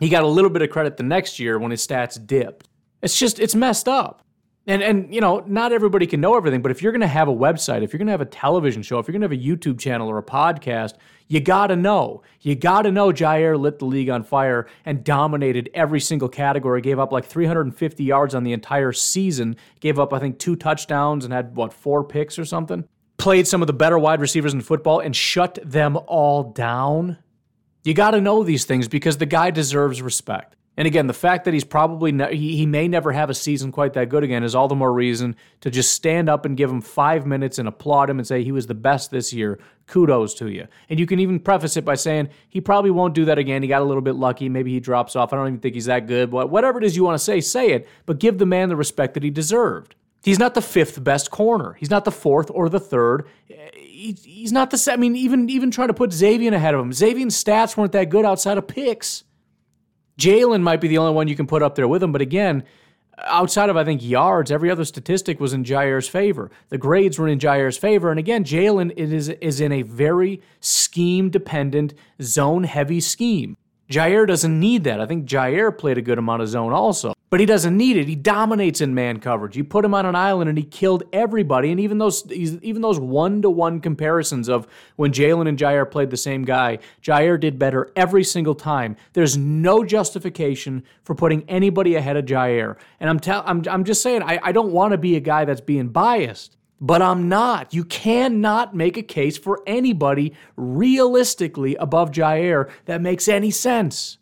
He got a little bit of credit the next year when his stats dipped. It's just it's messed up. And and you know, not everybody can know everything, but if you're going to have a website, if you're going to have a television show, if you're going to have a YouTube channel or a podcast, you got to know. You got to know Jaire lit the league on fire and dominated every single category, gave up like 350 yards on the entire season, gave up I think two touchdowns and had what, four picks or something. Played some of the better wide receivers in football and shut them all down. You got to know these things because the guy deserves respect. And again, the fact that he's probably ne- he, he may never have a season quite that good again is all the more reason to just stand up and give him five minutes and applaud him and say he was the best this year. Kudos to you. And you can even preface it by saying he probably won't do that again. He got a little bit lucky. Maybe he drops off. I don't even think he's that good. Whatever it is you want to say, say it, but give the man the respect that he deserved. He's not the fifth best corner. He's not the fourth or the third he's not the. I mean, even even trying to put Xavier ahead of him. Xavier's stats weren't that good outside of picks. Jalen might be the only one you can put up there with him, but again, outside of I think yards, every other statistic was in Jaire's favor. The grades were in Jaire's favor, and again, Jalen is is in a very scheme dependent, zone heavy scheme. Jaire doesn't need that. I think Jaire played a good amount of zone also, but he doesn't need it. He dominates in man coverage. You put him on an island and he killed everybody. And even those even those one to one comparisons of when Jalen and Jaire played the same guy, Jaire did better every single time. There's no justification for putting anybody ahead of Jaire. And I'm tell I'm I'm just saying I, I don't want to be a guy that's being biased but I'm not. You cannot make a case for anybody realistically above Jaire that makes any sense.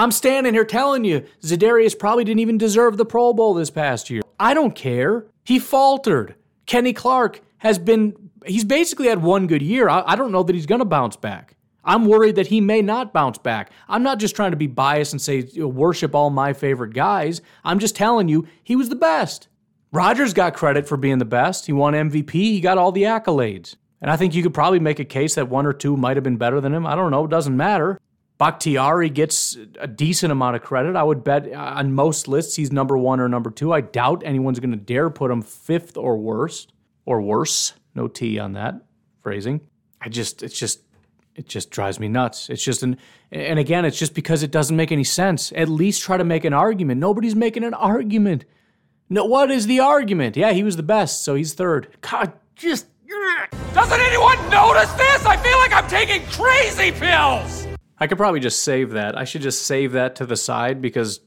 I'm standing here telling you, Za'Darius probably didn't even deserve the Pro Bowl this past year. I don't care. He faltered. Kenny Clark has been, he's basically had one good year. I, I don't know that he's going to bounce back. I'm worried that he may not bounce back. I'm not just trying to be biased and say, worship all my favorite guys. I'm just telling you, he was the best. Rodgers got credit for being the best. He won MVP, he got all the accolades. And I think you could probably make a case that one or two might have been better than him. I don't know, it doesn't matter. Bakhtiari gets a decent amount of credit. I would bet on most lists he's number one or number two. I doubt anyone's going to dare put him fifth or worst or worse. No T on that phrasing. I just, it's just, it just drives me nuts. It's just an, and again, it's just because it doesn't make any sense. At least try to make an argument. Nobody's making an argument. No, what is the argument? Yeah, he was the best, so he's third. God, just. Doesn't anyone notice this? I feel like I'm taking crazy pills! I could probably just save that. I should just save that to the side because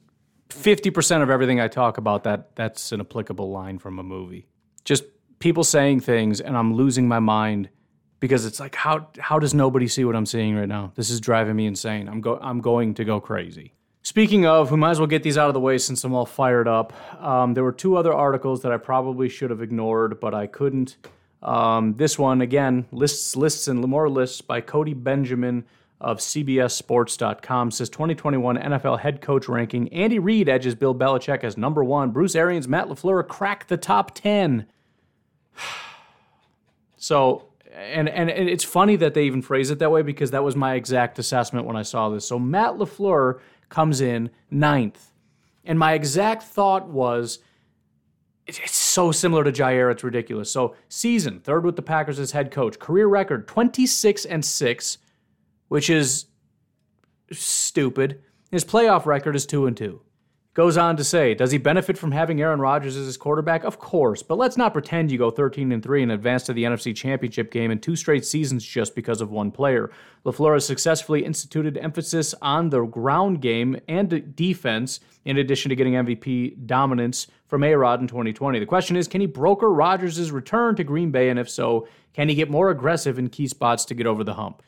50% of everything I talk about that that's an applicable line from a movie. Just people saying things and I'm losing my mind because it's like how how does nobody see what I'm seeing right now? This is driving me insane. I'm go I'm going to go crazy. Speaking of, we might as well get these out of the way since I'm all fired up. Um, there were two other articles that I probably should have ignored, but I couldn't. Um, this one, again, lists, lists, and more lists by Cody Benjamin of CBSSports.com says 2021 NFL head coach ranking. Andy Reid edges Bill Belichick as number one. Bruce Arians, Matt LaFleur crack the top 10. [sighs] so, and, and it's funny that they even phrase it that way because that was my exact assessment when I saw this. So, Matt LaFleur comes in ninth. And my exact thought was, it's so similar to Jaire, it's ridiculous. So, season, third with the Packers as head coach. Career record, 26 and 6, which is stupid. His playoff record is 2 and 2. Goes on to say, does he benefit from having Aaron Rodgers as his quarterback? Of course, but let's not pretend you go 13 and 3 and advance to the NFC Championship game in two straight seasons just because of one player. LaFleur has successfully instituted emphasis on the ground game and defense, in addition to getting MVP dominance from A-Rod in 2020. The question is, can he broker Rodgers' return to Green Bay, and if so, can he get more aggressive in key spots to get over the hump?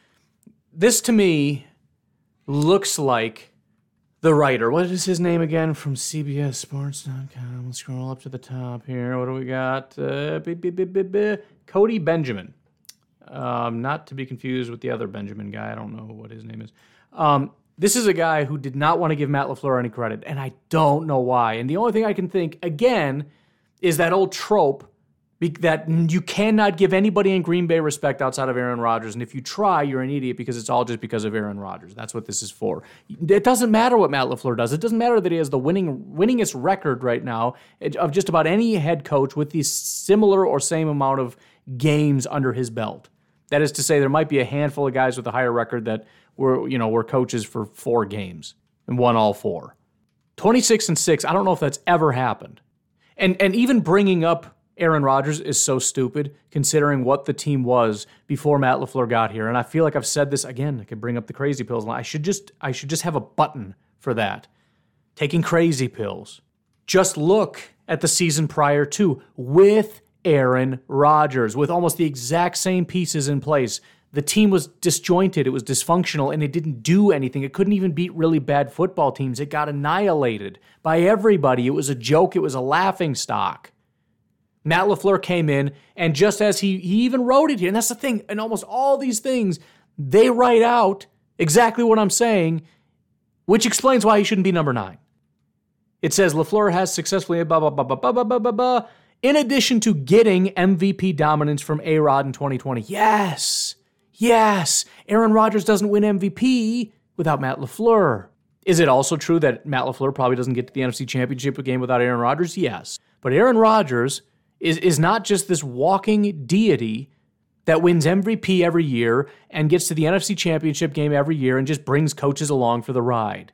This to me looks like the writer. What is his name again from CBSSports.com? Let's scroll up to the top here. What do we got? Uh, Cody Benjamin. Um, not to be confused with the other Benjamin guy. I don't know what his name is. Um, this is a guy who did not want to give Matt LaFleur any credit, and I don't know why. And the only thing I can think, again, is that old trope that you cannot give anybody in Green Bay respect outside of Aaron Rodgers. And if you try, you're an idiot because it's all just because of Aaron Rodgers. That's what this is for. It doesn't matter what Matt LaFleur does. It doesn't matter that he has the winning winningest record right now eh, of just about any head coach with the similar or same amount of games under his belt. That is to say, there might be a handful of guys with a higher record that were, you know, were coaches for four games and won all four. 26 and 6, I don't know if that's ever happened. And and even bringing up Aaron Rodgers is so stupid considering what the team was before Matt LaFleur got here. And I feel like I've said this again. I could bring up the crazy pills. I should just I should just have a button for that. Taking crazy pills. Just look at the season prior to with Aaron Rodgers with almost the exact same pieces in place. The team was disjointed, it was dysfunctional, and it didn't do anything. It couldn't even beat really bad football teams. It got annihilated by everybody. It was a joke, it was a laughing stock. Matt LaFleur came in, and just as he, he even wrote it here, and that's the thing, and almost all these things, they write out exactly what I'm saying, which explains why he shouldn't be number nine. It says LaFleur has successfully blah, blah, blah, blah, blah, blah, blah, blah, in addition to getting MVP dominance from A Rod in 2020. Yes, yes, Aaron Rodgers doesn't win MVP without Matt LaFleur. Is it also true that Matt LaFleur probably doesn't get to the NFC Championship game without Aaron Rodgers? Yes. But Aaron Rodgers is, is not just this walking deity that wins MVP every year and gets to the NFC Championship game every year and just brings coaches along for the ride.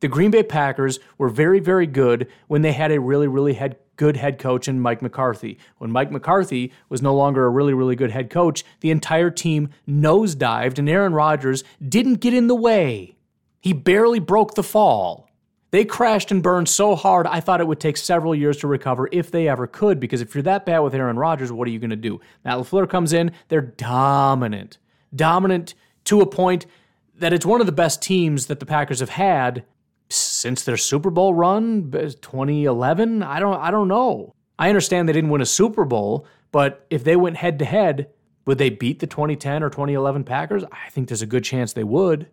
The Green Bay Packers were very, very good when they had a really, really head, good head coach in Mike McCarthy. When Mike McCarthy was no longer a really, really good head coach, the entire team nosedived and Aaron Rodgers didn't get in the way. He barely broke the fall. They crashed and burned so hard, I thought it would take several years to recover if they ever could, because if you're that bad with Aaron Rodgers, what are you going to do? Matt LaFleur comes in, they're dominant. Dominant to a point that it's one of the best teams that the Packers have had since their Super Bowl run, uh, 2011. I don't, I don't know. I understand they didn't win a Super Bowl, but if they went head to head, would they beat the 2010 or 2011 Packers? I think there's a good chance they would.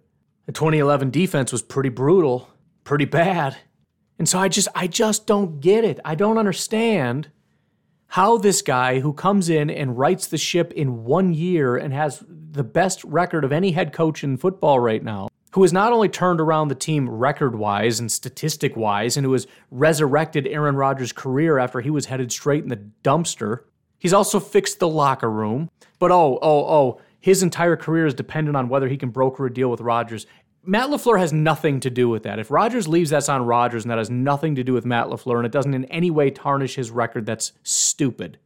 The 2011 defense was pretty brutal, pretty bad. And so I just I just don't get it. I don't understand how this guy who comes in and rights the ship in 1 year and has the best record of any head coach in football right now, who has not only turned around the team record-wise and statistic-wise and who has resurrected Aaron Rodgers' career after he was headed straight in the dumpster. He's also fixed the locker room. But oh, oh, oh, his entire career is dependent on whether he can broker a deal with Rodgers. Matt LaFleur has nothing to do with that. If Rodgers leaves, that's on Rodgers, and that has nothing to do with Matt LaFleur, and it doesn't in any way tarnish his record. That's stupid.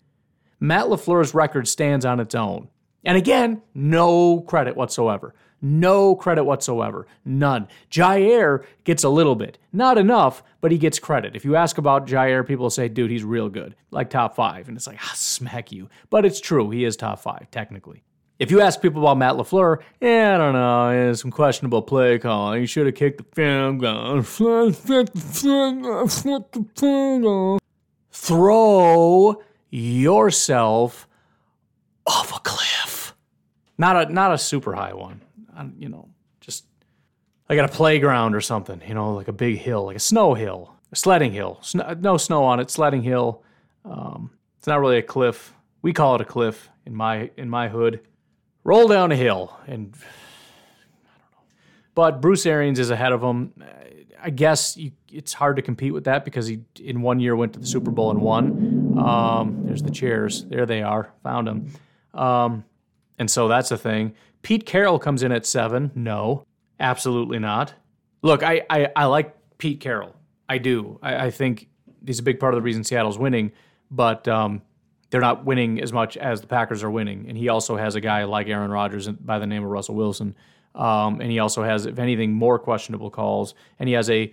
Matt LaFleur's record stands on its own. And again, no credit whatsoever. No credit whatsoever. None. Jaire gets a little bit. Not enough, but he gets credit. If you ask about Jaire, people say, dude, he's real good. Like top five. And it's like, ah, smack you. But it's true. He is top five, technically. If you ask people about Matt LaFleur, yeah, I don't know, yeah, some questionable play calling. He should have kicked the film gun. Throw yourself off a cliff. Not a not a super high one. You know, just like at a playground or something. You know, like a big hill, like a snow hill, a sledding hill. no snow on it, sledding hill. Um, it's not really a cliff. We call it a cliff in my in my hood roll down a hill and [sighs] I don't know. But Bruce Arians is ahead of him. I guess you, it's hard to compete with that because he in one year went to the Super Bowl and won. Um, there's the chairs. There they are. Found them. Um, and so that's the thing. Pete Carroll comes in at seven. No, absolutely not. Look, I, I, I like Pete Carroll. I do. I, I, think he's a big part of the reason Seattle's winning. But um, they're not winning as much as the Packers are winning. And he also has a guy like Aaron Rodgers by the name of Russell Wilson. Um, and he also has, if anything, more questionable calls. And he has a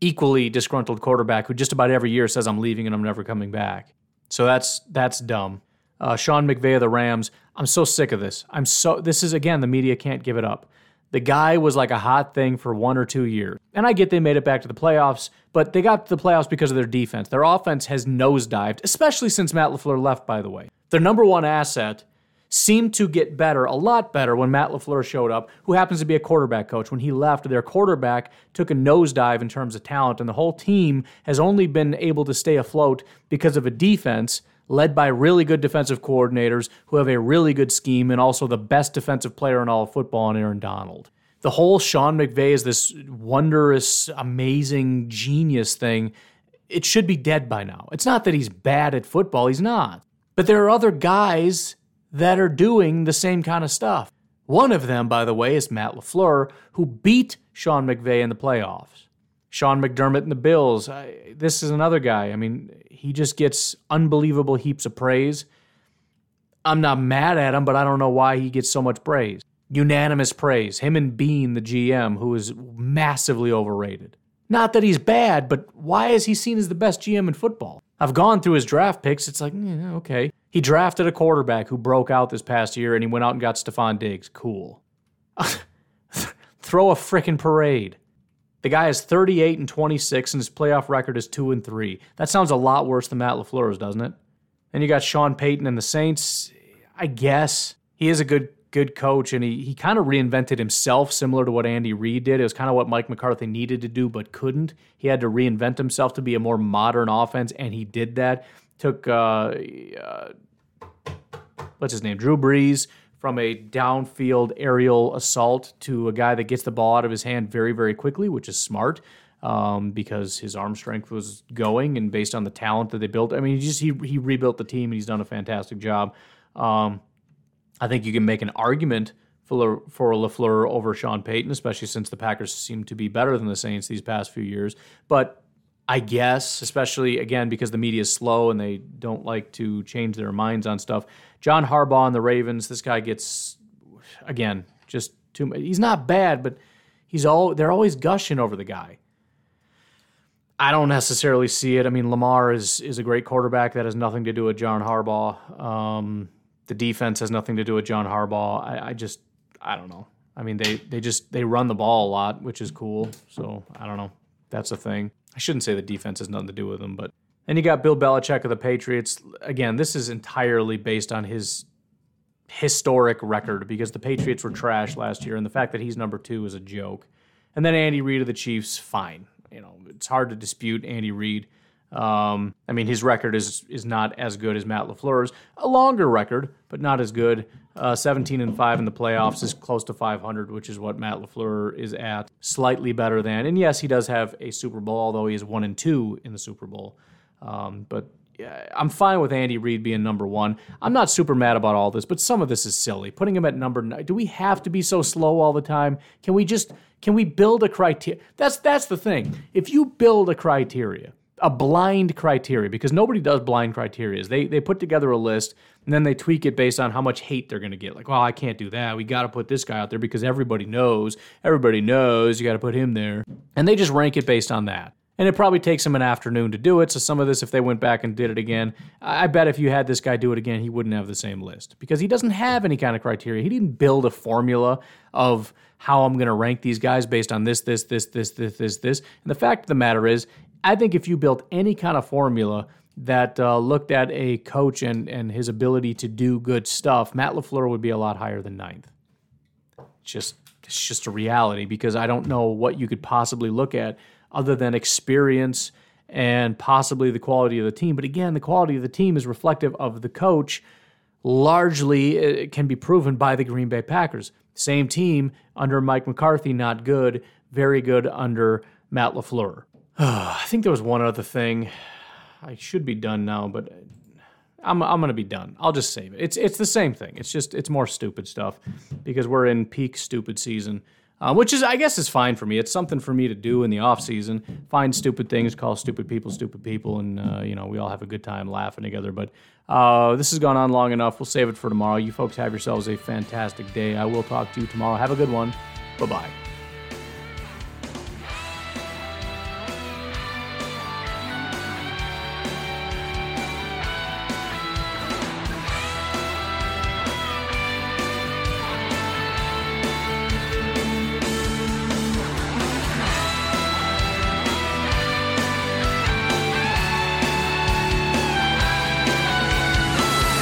equally disgruntled quarterback who just about every year says, "I'm leaving and I'm never coming back." So that's that's dumb. Uh, Sean McVay of the Rams. I'm so sick of this. I'm so. This is again the media can't give it up. The guy was like a hot thing for one or two years. And I get they made it back to the playoffs, but they got to the playoffs because of their defense. Their offense has nosedived, especially since Matt LaFleur left, by the way. Their number one asset seemed to get better, a lot better, when Matt LaFleur showed up, who happens to be a quarterback coach. When he left, their quarterback took a nosedive in terms of talent, and the whole team has only been able to stay afloat because of a defense led by really good defensive coordinators who have a really good scheme and also the best defensive player in all of football in Aaron Donald. The whole Sean McVay is this wondrous, amazing genius thing. It should be dead by now. It's not that he's bad at football, he's not. But there are other guys that are doing the same kind of stuff. One of them, by the way, is Matt LaFleur, who beat Sean McVay in the playoffs. Sean McDermott and the Bills. I, this is another guy. I mean, he just gets unbelievable heaps of praise. I'm not mad at him, but I don't know why he gets so much praise. Unanimous praise. Him and Beane, the GM, who is massively overrated. Not that he's bad, but why is he seen as the best GM in football? I've gone through his draft picks. It's like, yeah, okay. He drafted a quarterback who broke out this past year and he went out and got Stefon Diggs. Cool. [laughs] Throw a frickin' parade. The guy is 38 and 26, and his playoff record is 2 and 3. That sounds a lot worse than Matt LaFleur's, doesn't it? Then you got Sean Payton and the Saints. I guess he is a good good coach, and he he kind of reinvented himself, similar to what Andy Reid did. It was kind of what Mike McCarthy needed to do, but couldn't. He had to reinvent himself to be a more modern offense, and he did that. Took uh, uh, what's his name, Drew Brees from a downfield aerial assault to a guy that gets the ball out of his hand very, very quickly, which is smart um, because his arm strength was going and based on the talent that they built. I mean, he just he, he rebuilt the team and he's done a fantastic job. Um, I think you can make an argument for, for LaFleur over Sean Payton, especially since the Packers seem to be better than the Saints these past few years. But I guess, especially again because the media is slow and they don't like to change their minds on stuff. John Harbaugh and the Ravens, this guy gets again just too. Much he's not bad, but he's all they're always gushing over the guy. I don't necessarily see it. I mean, Lamar is is a great quarterback. That has nothing to do with John Harbaugh. Um, the defense has nothing to do with John Harbaugh. I, I just I don't know. I mean, they they just they run the ball a lot, which is cool. So I don't know. That's a thing. I shouldn't say the defense has nothing to do with them, but and you got Bill Belichick of the Patriots. Again, this is entirely based on his historic record because the Patriots were trash last year, and the fact that he's number two is a joke. And then Andy Reid of the Chiefs, fine. You know, it's hard to dispute Andy Reid. Um, I mean, his record is is not as good as Matt LaFleur's. A longer record, but not as good. Uh, 17 and five in the playoffs is close to 500, which is what Matt LaFleur is at. Slightly better than, and yes, he does have a Super Bowl, although he is one and two in the Super Bowl. Um, but yeah, I'm fine with Andy Reid being number one. I'm not super mad about all this, but some of this is silly. Putting him at number nine. Do we have to be so slow all the time? Can we just can we build a criteria? That's that's the thing. If you build a criteria a blind criteria because nobody does blind criteria. They they put together a list and then they tweak it based on how much hate they're going to get. Like, well, I can't do that. We got to put this guy out there because everybody knows. Everybody knows you got to put him there. And they just rank it based on that. And it probably takes him an afternoon to do it. So some of this, if they went back and did it again, I bet if you had this guy do it again, he wouldn't have the same list because he doesn't have any kind of criteria. He didn't build a formula of how I'm going to rank these guys based on this, this, this, this, this, this, this. And the fact of the matter is, I think if you built any kind of formula that uh, looked at a coach and, and his ability to do good stuff, Matt LaFleur would be a lot higher than ninth. Just it's just a reality because I don't know what you could possibly look at other than experience and possibly the quality of the team. But again, the quality of the team is reflective of the coach. Largely, it can be proven by the Green Bay Packers. Same team under Mike McCarthy, not good. Very good under Matt LaFleur. [sighs] I think there was one other thing. I should be done now, but I'm I'm gonna be done. I'll just save it. It's it's the same thing. It's just it's more stupid stuff because we're in peak stupid season, uh, which is I guess is fine for me. It's something for me to do in the off season. Find stupid things, call stupid people stupid people, and uh, you know we all have a good time laughing together. But uh, this has gone on long enough. We'll save it for tomorrow. You folks have yourselves a fantastic day. I will talk to you tomorrow. Have a good one. Bye bye.